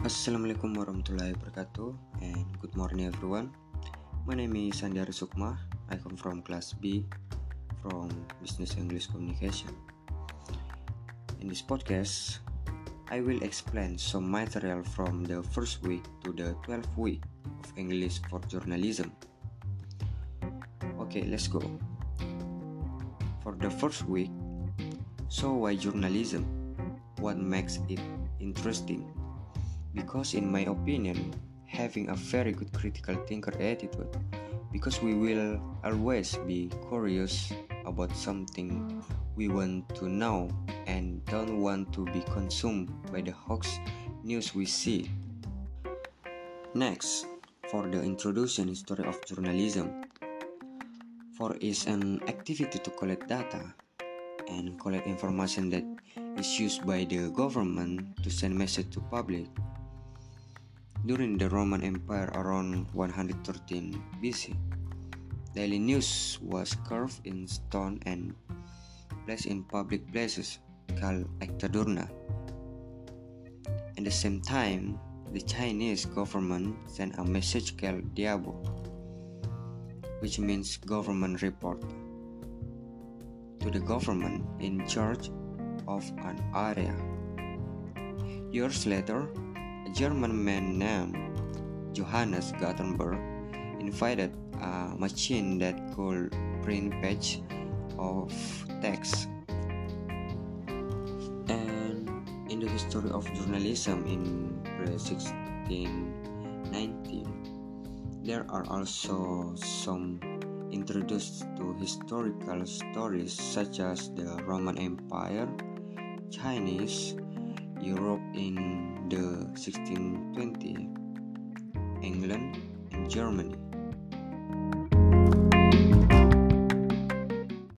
Assalamualaikum warahmatullahi wabarakatuh and good morning everyone. My name is Sandiara Sukma. I come from class B from Business English Communication. In this podcast, I will explain some material from the first week to the 12th week of English for journalism. Okay, let's go. For the first week, so why journalism? What makes it interesting? Because in my opinion having a very good critical thinker attitude because we will always be curious about something we want to know and don't want to be consumed by the hoax news we see. Next for the introduction history of journalism. For is an activity to collect data and collect information that is used by the government to send message to public during the Roman Empire around 113 BC, daily news was carved in stone and placed in public places called Acta Diurna. At the same time, the Chinese government sent a message called Dibao, which means government report, to the government in charge of an area. Years later, a German man named Johannes Gutenberg invented a machine that could print page of text. And in the history of journalism in the 1619, there are also some introduced to historical stories such as the Roman Empire, Chinese, Europe in the 1620, England and Germany.